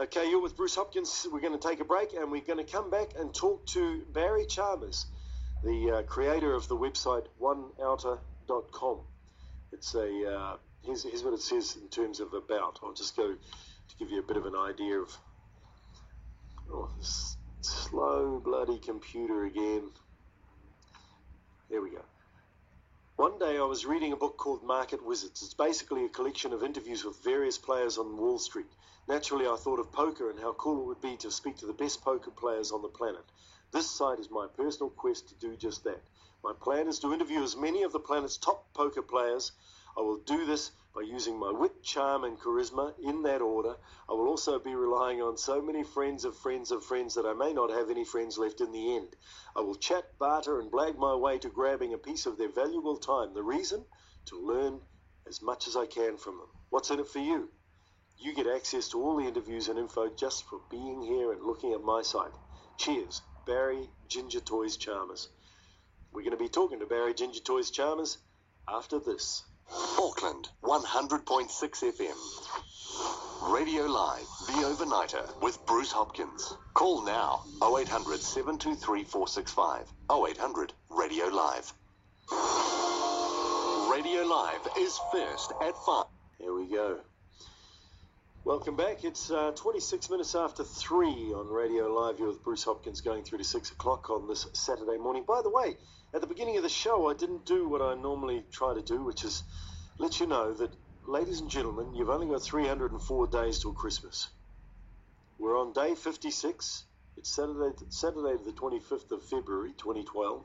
Okay, you're with Bruce Hopkins. We're going to take a break and we're going to come back and talk to Barry Chalmers, the uh, creator of the website oneouter.com. It's a, uh, here's, here's what it says in terms of about. I'll just go to give you a bit of an idea of, oh, this slow bloody computer again. There we go. One day I was reading a book called Market Wizards. It's basically a collection of interviews with various players on Wall Street. Naturally, I thought of poker and how cool it would be to speak to the best poker players on the planet. This site is my personal quest to do just that. My plan is to interview as many of the planet's top poker players. I will do this by using my wit, charm, and charisma in that order. I will also be relying on so many friends of friends of friends that I may not have any friends left in the end. I will chat, barter, and blag my way to grabbing a piece of their valuable time. The reason? To learn as much as I can from them. What's in it for you? You get access to all the interviews and info just for being here and looking at my site. Cheers, Barry Ginger Toys Chalmers. We're going to be talking to Barry Ginger Toys Chalmers after this. Auckland 100.6 FM. Radio Live, The Overnighter with Bruce Hopkins. Call now 0800 723 465. 0800 Radio Live. Radio Live is first at 5. Here we go. Welcome back. It's uh, 26 minutes after 3 on Radio Live. You're with Bruce Hopkins going through to 6 o'clock on this Saturday morning. By the way, at the beginning of the show, I didn't do what I normally try to do, which is let you know that, ladies and gentlemen, you've only got 304 days till Christmas. We're on day 56. It's Saturday, Saturday the 25th of February 2012.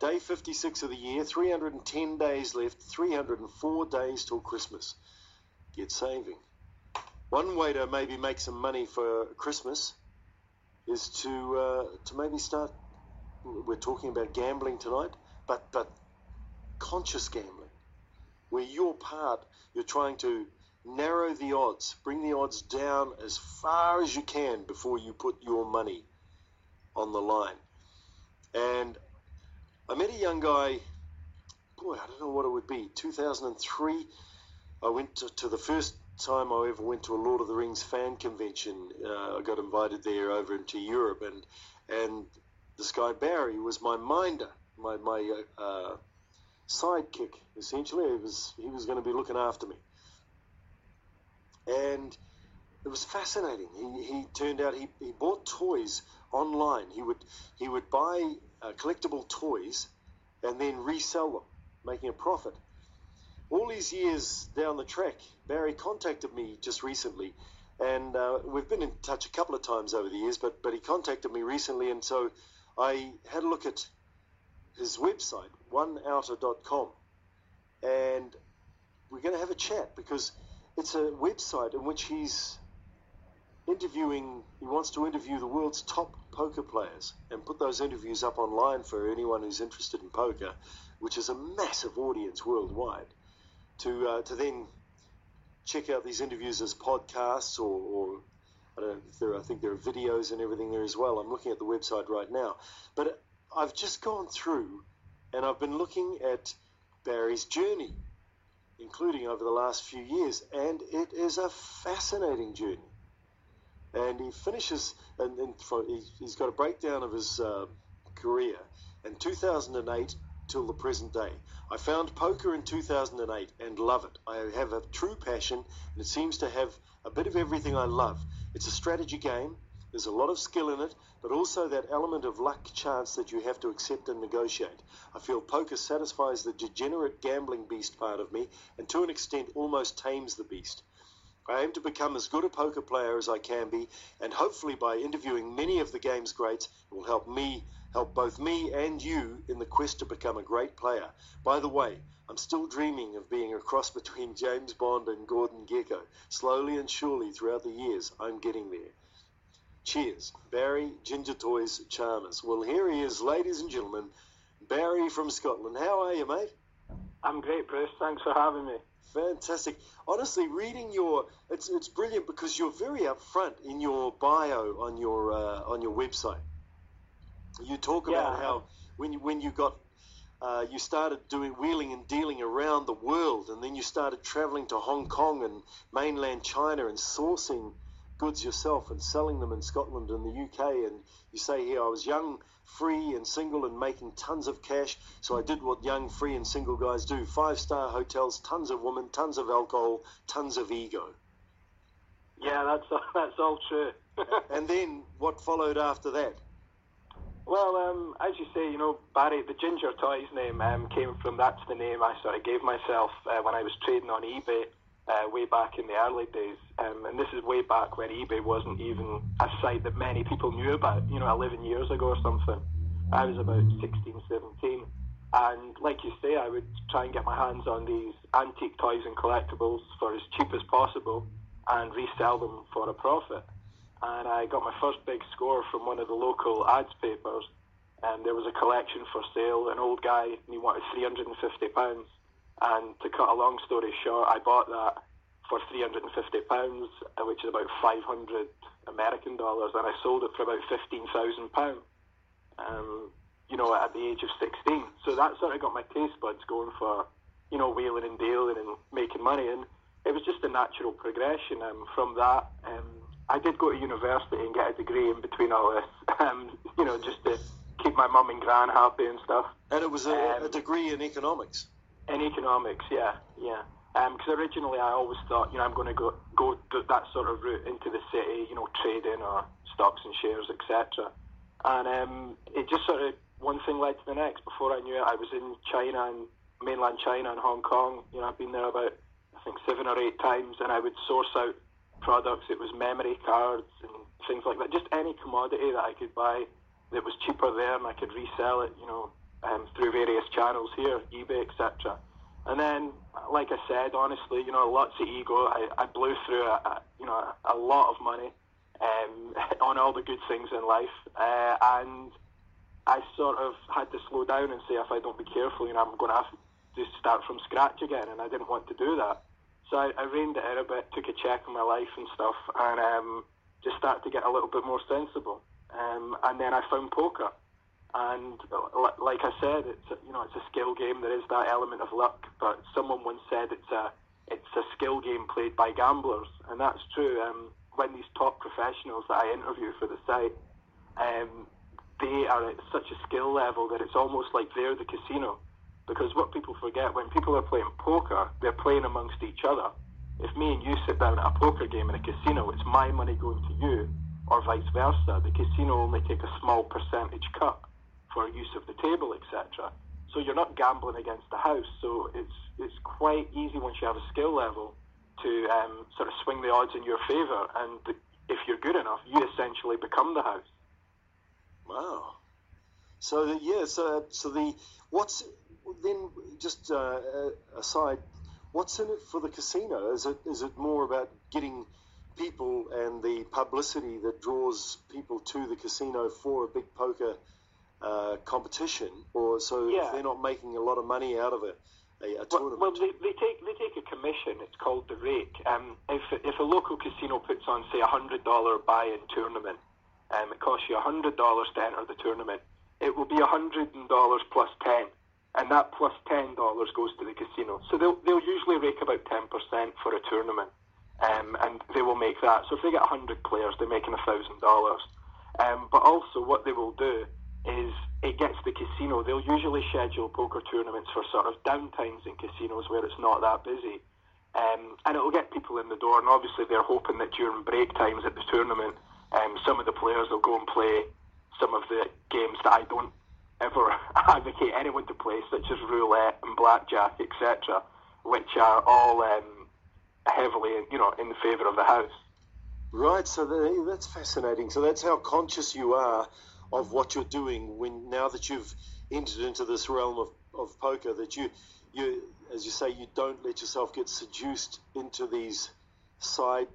Day 56 of the year, 310 days left, 304 days till Christmas. Get saving. One way to maybe make some money for Christmas is to uh, to maybe start. We're talking about gambling tonight, but but conscious gambling, where your part you're trying to narrow the odds, bring the odds down as far as you can before you put your money on the line. And I met a young guy. Boy, I don't know what it would be. 2003. I went to, to the first time I ever went to a Lord of the Rings fan convention. Uh, I got invited there over into Europe, and and this guy Barry was my minder, my my uh, uh, sidekick. Essentially, he was he was going to be looking after me, and it was fascinating. He, he turned out he, he bought toys online. He would he would buy uh, collectible toys and then resell them, making a profit all these years down the track, Barry contacted me just recently, and uh, we've been in touch a couple of times over the years. But but he contacted me recently, and so I had a look at his website, oneouter.com, and we're going to have a chat because it's a website in which he's interviewing. He wants to interview the world's top poker players and put those interviews up online for anyone who's interested in poker, which is a massive audience worldwide to uh, to then check out these interviews as podcasts or, or I don't know if there I think there are videos and everything there as well. I'm looking at the website right now, but I've just gone through and I've been looking at Barry's journey, including over the last few years, and it is a fascinating journey. And he finishes, and, and he's got a breakdown of his uh, career. In 2008, till the present day. I found poker in 2008 and love it. I have a true passion and it seems to have a bit of everything I love. It's a strategy game. There's a lot of skill in it, but also that element of luck chance that you have to accept and negotiate. I feel poker satisfies the degenerate gambling beast part of me and to an extent almost tames the beast. I aim to become as good a poker player as I can be, and hopefully by interviewing many of the game's greats, it will help me help both me and you in the quest to become a great player. By the way, I'm still dreaming of being a cross between James Bond and Gordon Gekko. Slowly and surely throughout the years, I'm getting there. Cheers, Barry Ginger Toys Chalmers. Well, here he is, ladies and gentlemen, Barry from Scotland. How are you, mate? I'm great, Bruce. Thanks for having me. Fantastic. Honestly, reading your it's it's brilliant because you're very upfront in your bio on your uh, on your website. You talk Yeah. about how when you when you got uh, you started doing wheeling and dealing around the world, and then you started traveling to Hong Kong and mainland China and sourcing goods yourself and selling them in Scotland and the UK. And you say here, I was young, free, and single and making tons of cash. So I did what young, free, and single guys do five star hotels, tons of women, tons of alcohol, tons of ego. Yeah, that's, that's all true. and then what followed after that? Well, um, as you say, you know, Barry, the Ginger Toys name um, came from that's the name I sort of gave myself uh, when I was trading on eBay uh, way back in the early days. Um, and this is way back when eBay wasn't even a site that many people knew about, you know, 11 years ago or something. I was about 16, 17. And like you say, I would try and get my hands on these antique toys and collectibles for as cheap as possible and resell them for a profit and I got my first big score from one of the local ads papers. And there was a collection for sale, an old guy, and he wanted £350. And to cut a long story short, I bought that for £350, which is about 500 American dollars, and I sold it for about £15,000, um, you know, at the age of 16. So that sort of got my taste buds going for, you know, wheeling and dealing and making money. And it was just a natural progression um, from that. Um, I did go to university and get a degree in between all this, um, you know, just to keep my mum and gran happy and stuff. And it was a, um, a degree in economics. In economics, yeah, yeah. Because um, originally I always thought, you know, I'm going to go go that sort of route into the city, you know, trading or stocks and shares, etc. And um, it just sort of one thing led to the next. Before I knew it, I was in China and mainland China and Hong Kong. You know, I've been there about I think seven or eight times, and I would source out products. It was memory cards and things like that. Just any commodity that I could buy that was cheaper there, and I could resell it. You know, um, through various channels here, eBay, etc. And then, like I said, honestly, you know, lots of ego. I, I blew through a, a you know a, lot of money um, on all the good things in life, uh, and I sort of had to slow down and say, if I don't be careful, you know, I'm going to have to start from scratch again, and I didn't want to do that. So I, I reined it in a bit, took a check on my life and stuff, and um, just started to get a little bit more sensible. Um, and then I found poker, and like I said, it's a, you know it's a skill game. There is that element of luck, but someone once said it's a it's a skill game played by gamblers, and that's true. Um, when these top professionals that I interview for the site, um, they are at such a skill level that it's almost like they're the casino. Because what people forget, when people are playing poker, they're playing amongst each other. If me and you sit down at a poker game in a casino, it's my money going to you, or vice versa. The casino only take a small percentage cut for use of the table, etc. So you're not gambling against the house. So it's it's quite easy once you have a skill level to um, sort of swing the odds in your favour. And if you're good enough, you essentially become the house. Wow. So yeah, so so the what's then just uh, uh, aside, what's in it for the casino? Is it is it more about getting people and the publicity that draws people to the casino for a big poker uh, competition, or so yeah. they're not making a lot of money out of it? A, a tournament. Well, they, they, take they take a commission. It's called the rake. Um, if if a local casino puts on say a hundred dollar buy-in tournament, um, it costs you a hundred dollars to enter the tournament. It will be a hundred dollars plus ten and that plus ten dollars goes to the casino. So they'll they'll usually rake about ten percent for a tournament, um, and they will make that. So if they get hundred players, they're making a thousand dollars. Um, but also, what they will do is it gets the casino. They'll usually schedule poker tournaments for sort of downtimes in casinos where it's not that busy. Um, and it'll get people in the door, and obviously they're hoping that during break times at the tournament, um, some of the players will go and play some of the games that I don't ever advocate anyone to play, such as roulette and blackjack, etc., which are all um, heavily, you know, in favour of the house. Right. So that's fascinating. So that's how conscious you are of what you're doing when now that you've entered into this realm of, of poker that you you as you say you don't let yourself get seduced into these side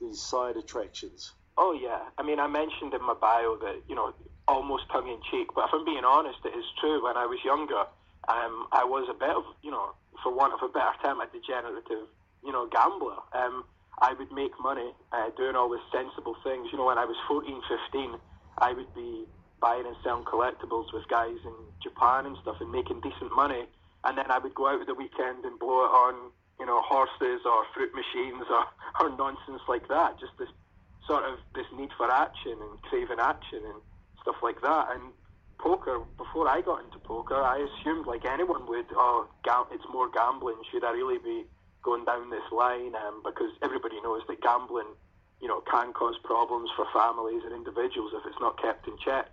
these side attractions. Oh yeah, I mean I mentioned in my bio that you know almost tongue in cheek, but if I'm being honest, it is true. When I was younger, um, I was a bit of, you know, for want of a better term, a degenerative, you know, gambler. Um, I would make money uh, doing all these sensible things. You know, when I was 14, 15, I would be buying and selling collectibles with guys in Japan and stuff and making decent money. And then I would go out at the weekend and blow it on, you know, horses or fruit machines or, or nonsense like that, just this sort of this need for action and craving action and stuff like that. And poker, before I got into poker, I assumed like anyone would, oh, ga- it's more gambling. Should I really be going down this line? Um, because everybody knows that gambling, you know, can cause problems for families and individuals if it's not kept in check.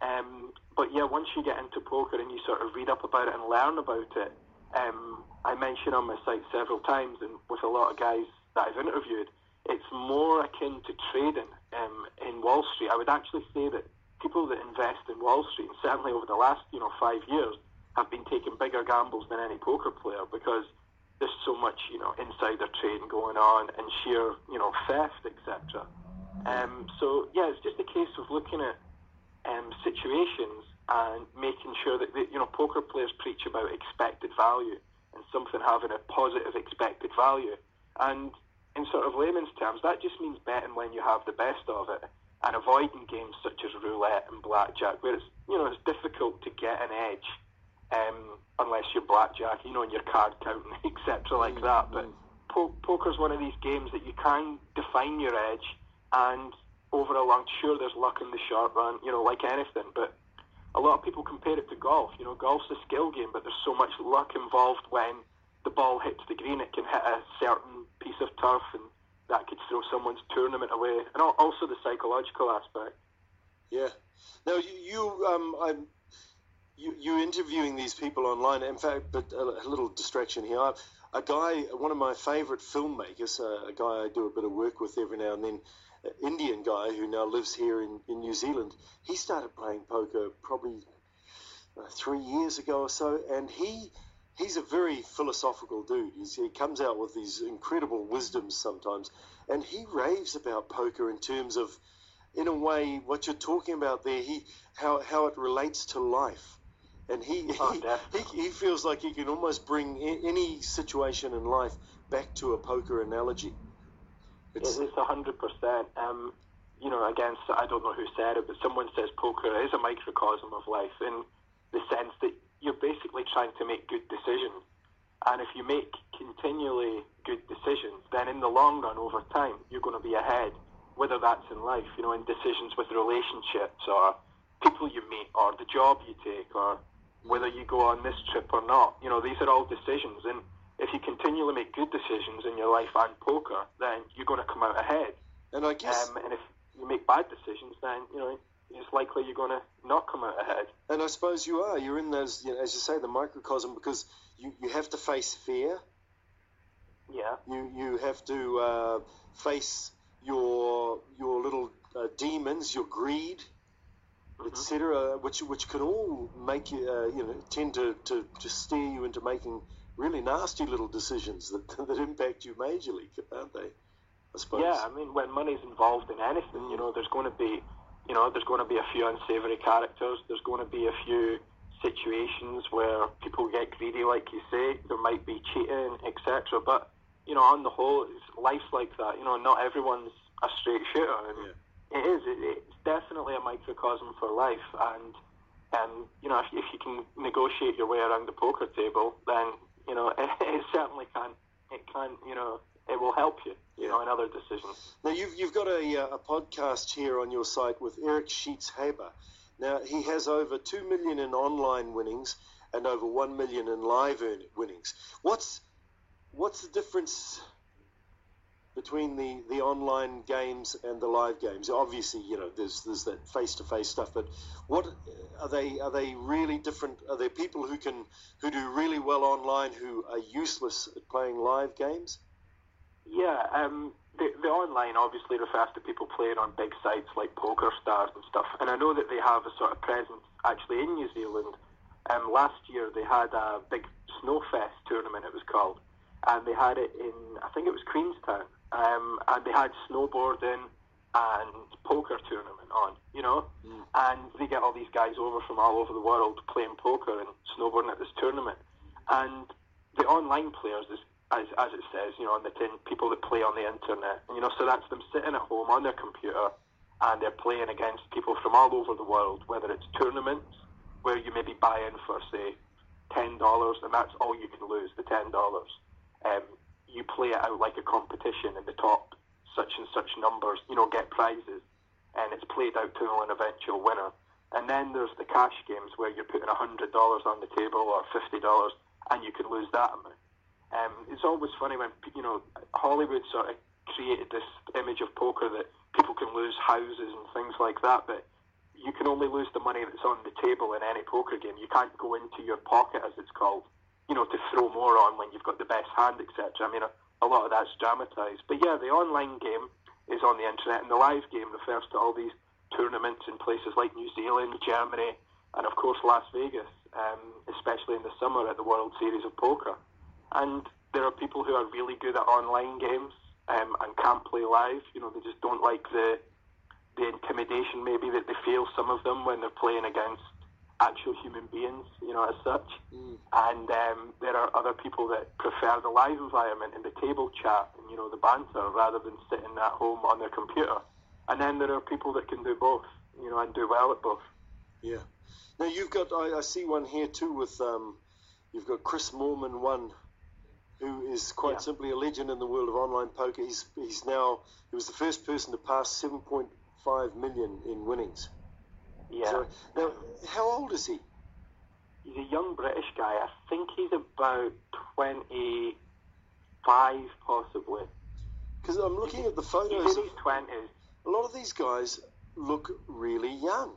Um, but yeah, once you get into poker and you sort of read up about it and learn about it, um, I mention on my site several times, and with a lot of guys that I've interviewed, it's more akin to trading um, in Wall Street. I would actually say that people that invest in Wall Street, and certainly over the last you know five years, have been taking bigger gambles than any poker player because there's so much you know insider trading going on and sheer you know theft, etc. Um, so yeah, it's just a case of looking at um, situations and making sure that they, you know poker players preach about expected value and something having a positive expected value. And in sort of layman's terms, that just means betting when you have the best of it and avoiding games such as roulette and blackjack, where it's you know it's difficult to get an edge unless you're blackjack, you know, and your card counting, etc., like that. But po- poker's one of these games that you can define your edge, and over a long, sure, there's luck in the short run, you know, like anything, but a lot of people compare it to golf. You know, golf's a skill game, but there's so much luck involved when the ball hits the green. It can hit a certain piece of turf, and that could throw someone's tournament away. And also the psychological aspect. Yeah. Now you, you um, I'm, you, you're interviewing these people online. In fact, but a, a little distraction here. A guy, one of my favourite filmmakers, uh, a guy I do a bit of work with every now and then, Indian guy who now lives here in, in New Zealand. He started playing poker probably uh, three years ago or so, and he he's a very philosophical dude. He's, he comes out with these incredible wisdoms sometimes, and he raves about poker in terms of, in a way, what you're talking about there. He how how it relates to life. And he, oh, he, he, feels like he can almost bring any situation in life back to a poker analogy. It's a hundred percent. Um, you know, again, I don't know who said it, but someone says poker is a microcosm of life in the sense that you're basically trying to make good decisions. And if you make continually good decisions, then in the long run, over time, you're going to be ahead. Whether that's in life, you know, in decisions with relationships or people you meet or the job you take or whether you go on this trip or not. You know, these are all decisions. And if you continually make good decisions in your life and poker, then you're going to come out ahead. And I guess, um, and if you make bad decisions, then you know it's likely you're going to not come out ahead. And I suppose you are. You're in those, you know, as you say, the microcosm because you, you have to face fear. Yeah. You you have to uh, face your your little uh, demons, your greed, mm-hmm. etc., which which can all make you uh, you know tend to, to, to steer you into making really nasty little decisions that, that impact you majorly, aren't they? I suppose. Yeah, I mean, when money's involved in anything, mm. you know, there's going to be, you know, there's going to be a few unsavoury characters. There's going to be a few situations where people get greedy, like you say. There might be cheating, etc. But you know, on the whole, life's like that. You know, not everyone's a straight shooter, and yeah. It is. It, it's definitely a microcosm for life, and and you know, if, if you can negotiate your way around the poker table, then you know, it, it certainly can. It can, you know, it will help you, you know, in other decisions. Now, you've, you've got a, uh, a podcast here on your site with Eric Sheets Haber. Now, he has over 2 million in online winnings and over 1 million in live winnings. What's, what's the difference between the, the online games and the live games? Obviously, you know, there's there's that face to face stuff, but what are they are they really different? Are there people who can who do really well online who are useless at playing live games? Yeah, um, the, the online obviously refers to people playing on big sites like Poker Stars and stuff, and I know that they have a sort of presence actually in New Zealand. Um, last year they had a big Snowfest tournament, it was called, and they had it in I think it was Queenstown um, and they had snowboarding and poker tournament on, you know, mm. and they get all these guys over from all over the world playing poker and snowboarding at this tournament, and the online players, is, as as it says, you know, on the tin, people that play on the internet, you know, so that's them sitting at home on their computer and they're playing against people from all over the world, whether it's tournaments where you maybe buy in for say ten dollars and that's all you can lose, the ten dollars. Um, you play it out like a competition in the top such and such numbers, you know, get prizes, and it's played out to an eventual winner. And then there's the cash games where you're putting hundred dollars on the table or fifty dollars, and you can lose that amount. Um, it's always funny when you know Hollywood sort of created this image of poker that people can lose houses and things like that, but you can only lose the money that's on the table in any poker game. You can't go into your pocket, as it's called, you know, to throw more on when you've got the best hand, etc. I mean, a, a lot of that's dramatized. But yeah, the online game is on the internet, and the live game refers to all these tournaments in places like New Zealand, Germany, and of course Las Vegas, um, especially in the summer at the World Series of Poker. And there are people who are really good at online games um, and can't play live. You know, they just don't like the the intimidation maybe that they feel some of them when they're playing against actual human beings, you know, as such. Mm. And um, there are other people that prefer the live environment and the table chat and, you know, the banter rather than sitting at home on their computer. And then there are people that can do both, you know, and do well at both. Yeah. Now you've got, I, I see one here too with, um, you've got Chris Moorman one, who is quite yeah. simply a legend in the world of online poker. He's, he's now, he was the first person to pass 7.5 million in winnings. Yeah. So, now, how old is he? He's a young British guy. I think he's about 25, possibly. Because I'm looking at the photos. He's in his 20s. A lot of these guys look really young.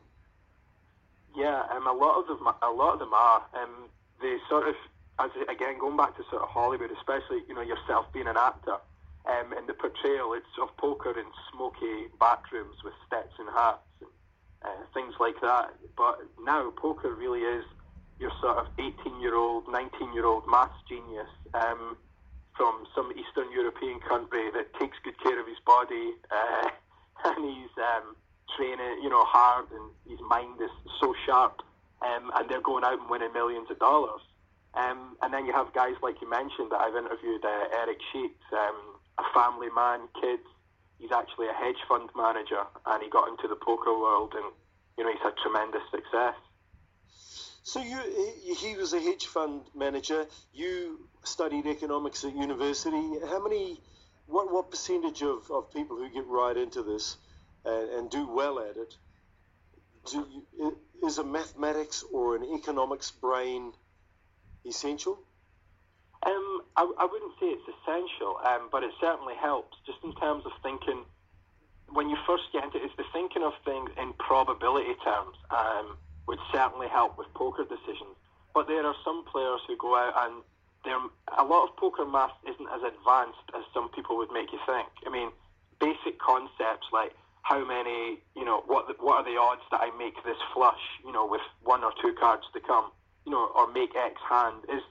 Yeah, um, a lot of them, a lot of them are. Um, they sort of, as again, going back to sort of Hollywood, especially you know yourself being an actor, um, and the portrayal it's of poker in smoky backrooms with Stetson hats and things like that. But now poker really is your sort of 18 year old, 19 year old maths genius um, from some Eastern European country that takes good care of his body uh, and he's um, training, you know, hard and his mind is so sharp. Um, and they're going out and winning millions of dollars. Um, and then you have guys like you mentioned that I've interviewed, uh, Eric Sheets, um, a family man, kids, he's actually a hedge fund manager, and he got into the poker world, and you know he's had tremendous success. So you, he was a hedge fund manager. You studied economics at university. How many, what what percentage of, of people who get right into this and, and do well at it, you, is a mathematics or an economics brain essential? Um, I, I wouldn't say it's essential, um, but it certainly helps just in terms of thinking. When you first get into it, it's the thinking of things in probability terms um, would certainly help with poker decisions. But there are some players who go out and a lot of poker math isn't as advanced as some people would make you think. I mean, basic concepts like how many, you know, what the, what are the odds that I make this flush, you know, with one or two cards to come, you know, or make X hand is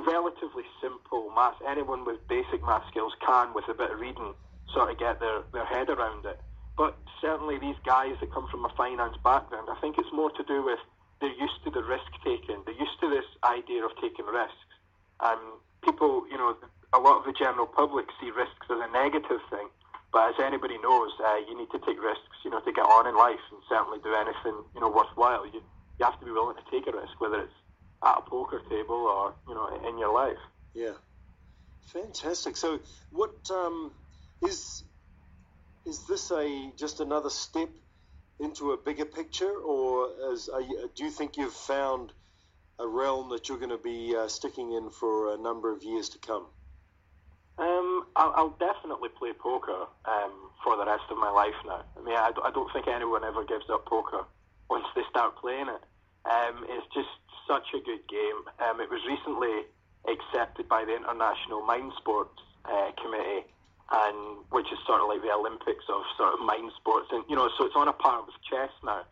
relatively simple math. Anyone with basic math skills can, with a bit of reading, sort of get their, their head around it. But certainly these guys that come from a finance background, I think it's more to do with they're used to the risk taking. They're used to this idea of taking risks. And people, you know, a lot of the general public see risks as a negative thing. But as anybody knows, uh, you need to take risks, you know, to get on in life and certainly do anything, you know, worthwhile. You, you have to be willing to take a risk, whether it's at a poker table or you know in your life. Yeah, fantastic. So, what um, is is this a just another step into a bigger picture, or you, do you think you've found a realm that you're going to be uh, sticking in for a number of years to come? Um, I'll, I'll, definitely play poker um, for the rest of my life now. I mean, I, I, don't think anyone ever gives up poker once they start playing it. Um, it's just such a good game. Um, it was recently accepted by the International Mind Sports uh, Committee, and which is sort of like the Olympics of sort of mind sports, and you know, so it's on a par with chess now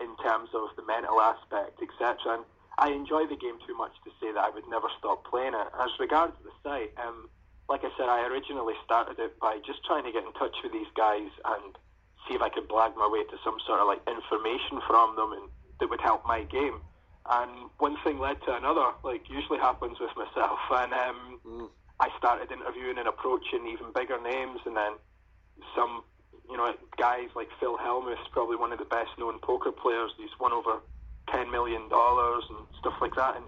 in terms of the mental aspect, etc. And I enjoy the game too much to say that I would never stop playing it. As regards the site, um, like I said, I originally started it by just trying to get in touch with these guys and see if I could blag my way to some sort of like information from them and that would help my game and one thing led to another, like usually happens with myself. And um, mm. I started interviewing and approaching even bigger names, and then some, you know, guys like Phil Hellmuth, probably one of the best known poker players. He's won over ten million dollars and stuff like that. And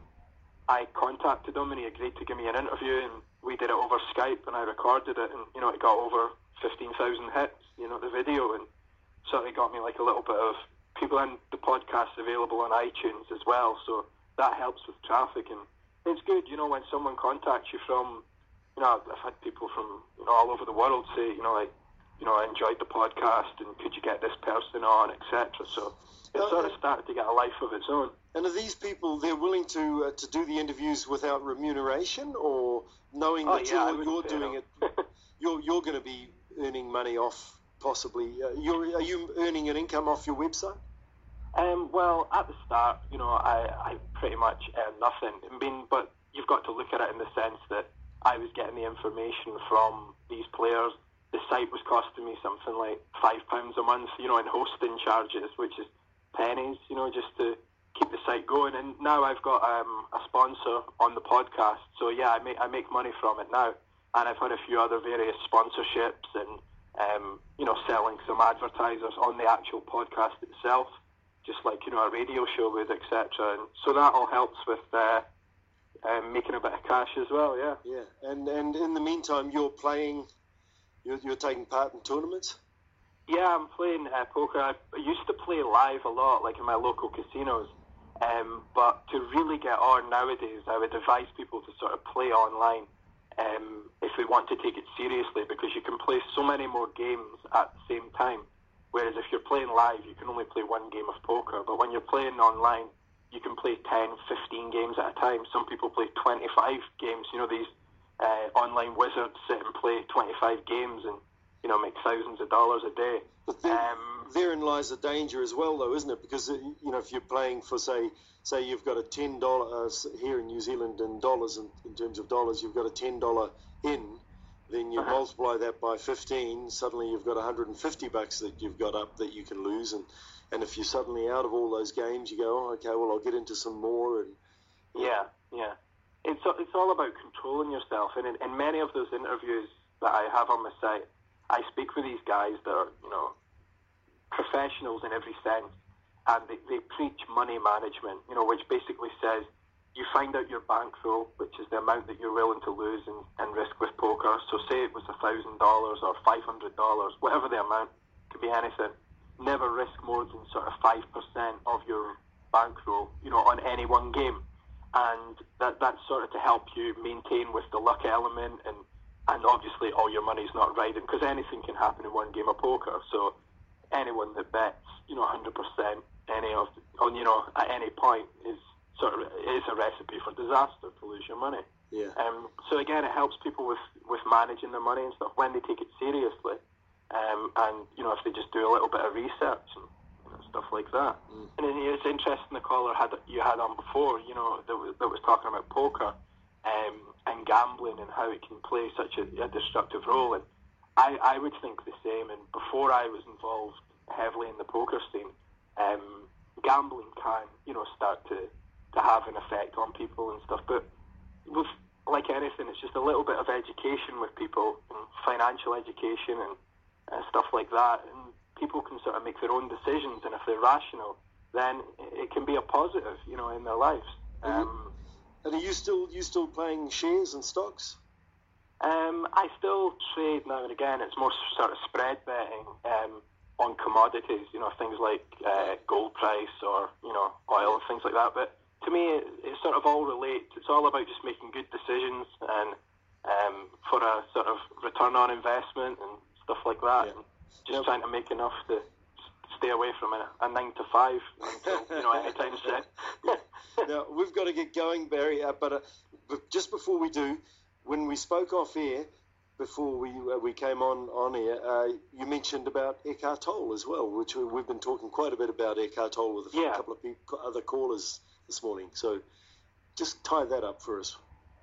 I contacted him, and he agreed to give me an interview, and we did it over Skype, and I recorded it, and you know, it got over fifteen thousand hits. You know, the video and certainly got me like a little bit of people and the podcast available on iTunes as well. So that helps with traffic and it's good. You know, when someone contacts you from, you know, I've had people from you know all over the world say, you know, like, you know, I enjoyed the podcast and could you get this person on, etc. So it's sort of started to get a life of its own. And are these people they're willing to uh, to do the interviews without remuneration, or knowing Oh, that yeah, you're, you're doing no. it, you're you're going to be earning money off possibly. Uh, you're are you earning an income off your website? Um, well, at the start, you know, I, I pretty much earned nothing. I mean, but you've got to look at it in the sense that I was getting the information from these players. The site was costing me something like five pounds a month, you know, in hosting charges, which is pennies, you know, just to keep the site going. And now I've got um, a sponsor on the podcast, so yeah, I make I make money from it now. And I've had a few other various sponsorships and um, you know, selling some advertisers on the actual podcast itself just like you know a radio show would, etc. And so that all helps with uh, um, making a bit of cash as well. Yeah. Yeah, and and in the meantime, you're playing, you're, you're taking part in tournaments. Yeah, I'm playing uh, poker. I used to play live a lot, like in my local casinos. Um, but to really get on nowadays, I would advise people to sort of play online um, if they want to take it seriously, because you can play so many more games at the same time. Whereas if you're playing live, you can only play one game of poker. But when you're playing online, you can play 10, 15 games at a time. Some people play 25 games. You know, these uh, online wizards sit and play 25 games and, you know, make thousands of dollars a day. But there, Um, therein lies a danger as well, though, isn't it? Because uh, you know, if you're playing for say, say you've got a ten dollar uh, here in New Zealand in dollars, in, in terms of dollars, you've got a ten dollar in, then you Uh-huh. multiply that by fifteen. Suddenly, you've got 150 bucks that you've got up that you can lose, and and if you're suddenly out of all those games, you go, oh, okay, well, I'll get into some more, and Yeah, yeah. It's it's all about controlling yourself, and in, in many of those interviews that I have on my site, I speak with these guys that are you know professionals in every sense, and they, they preach money management, you know, which basically says you find out your bankroll, which is the amount that you're willing to lose and, and risk with poker. So say it was thousand dollars or five hundred dollars, whatever the amount, could be anything. Never risk more than sort of five percent of your bankroll, you know, on any one game. And that that's sort of to help you maintain with the luck element and and obviously all your money's not riding because anything can happen in one game of poker. So anyone that bets, you know, 100% any of on you know at any point is sort of is a recipe for disaster to lose your money. yeah, Um, so again, it helps people with, with managing their money and stuff when they take it seriously, um, and you know if they just do a little bit of research and you know, stuff like that. And it, it's interesting the caller had you had on before, you know, that was, that was talking about poker um, and gambling and how it can play such a, a destructive role. And I, I would think the same. And before I was involved heavily in the poker scene, um, gambling can, you know, start to, to have an effect on people and stuff. But with like anything, it's just a little bit of education with people and financial education and, stuff like that. And people can sort of make their own decisions. And if they're rational, then it can be a positive, you know, in their lives. Um, and are you still you still playing shares and stocks? Um, I still trade now and again. It's more sort of spread betting um, on commodities, you know, things like uh, gold price or, you know, oil and things like that. But to me, it, sort of all relates. It's all about just making good decisions and um, for a sort of return on investment and stuff like that. Yeah. And just Yeah. trying to make enough to stay away from a, a nine to five until, you know, anytime soon. now we've got to get going, Barry. Uh, but, uh, but just before we do, when we spoke off air, before we uh, we came on on air, uh, you mentioned about Eckhart Tolle as well, which we, we've been talking quite a bit about Eckhart Tolle with a Yeah. couple of people, other callers this morning. So just tie that up for us.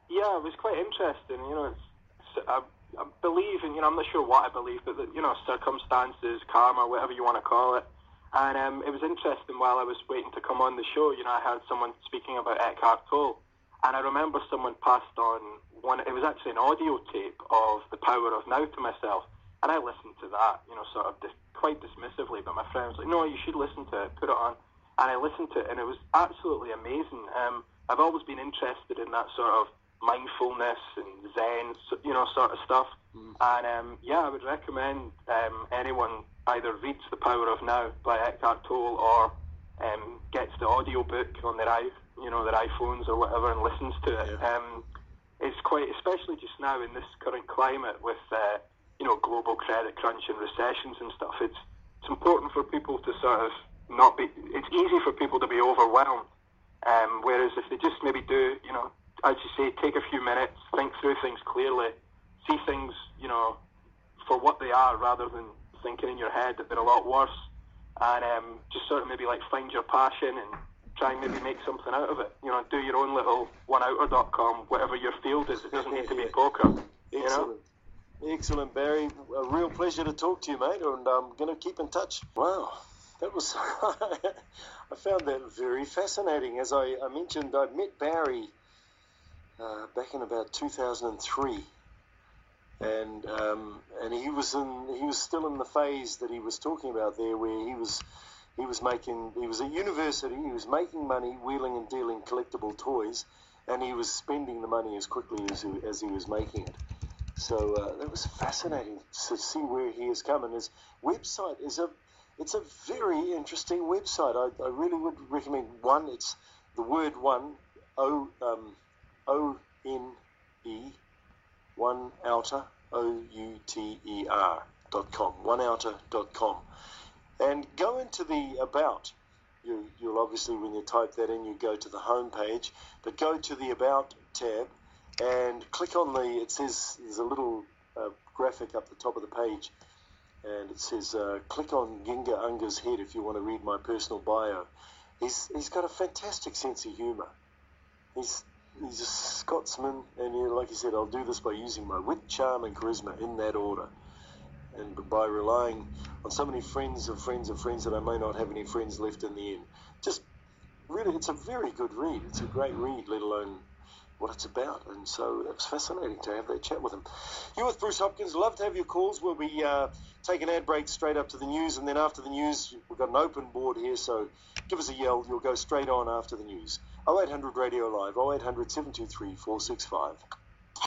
Yeah, it was quite interesting. You know, it's, it's, I, I believe in, you know, I'm not sure what I believe, but, that, you know, circumstances, karma, whatever you want to call it. And um, it was interesting while I was waiting to come on the show, you know, I heard someone speaking about Eckhart Tolle. And I remember someone passed on one, it was actually an audio tape of The Power of Now to myself. And I listened to that, you know, sort of dis- quite dismissively, but my friend was like, no, you should listen to it, put it on. And I listened to it, and it was absolutely amazing. Um, I've always been interested in that sort of mindfulness and Zen, you know, sort of stuff. Mm. And um, yeah, I would recommend um, anyone either reads The Power of Now by Eckhart Tolle or um, gets the audio book on their i, you know, their iPhones or whatever and listens to it. Yeah. Um, it's quite, especially just now in this current climate with, uh, you know, global credit crunch and recessions and stuff. It's it's important for people to sort of not be. It's easy for people to be overwhelmed. Um, whereas if they just maybe do, you know, as you say, take a few minutes, think through things clearly, see things, you know, for what they are rather than thinking in your head that they're a lot worse, and um, just sort of maybe like find your passion and try and maybe make something out of it. You know, do your own little oneouter.com, whatever your field is. It doesn't need to be poker. You Excellent. know. Excellent, Barry. A real pleasure to talk to you, mate, and I'm going to keep in touch. Wow, that was. I found that very fascinating. As I, I mentioned, I met Barry uh, back in about 2003 and um, and he was in he was still in the phase that he was talking about there, where he was he was making he was at university, he was making money wheeling and dealing collectible toys, and he was spending the money as quickly as he, as he was making it. So uh, it was fascinating to see where he has come, and his website is a it's a very interesting website. I, I really would recommend one. It's the word one O um, O N E one outer O U T E R dot com one oneouter dot com and go into the about you, you'll obviously when you type that in you go to the home page but go to the about tab and click on the it says there's a little uh, graphic up the top of the page and it says uh, click on Ginga Unga's head if you want to read my personal bio he's he's got a fantastic sense of humor he's he's a Scotsman, and know, like I said, I'll do this by using my wit, charm, and charisma in that order, and by relying on so many friends of friends of friends that I may not have any friends left in the end. Just really, it's a very good read. It's a great read, let alone what it's about. And so it was fascinating to have that chat with him. You with Bruce Hopkins. Love to have your calls. We'll be uh, taking ad breaks straight up to the news, and then after the news, we've got an open board here. So give us a yell. You'll go straight on after the news. 0800 Radio Live, 0800 723 465.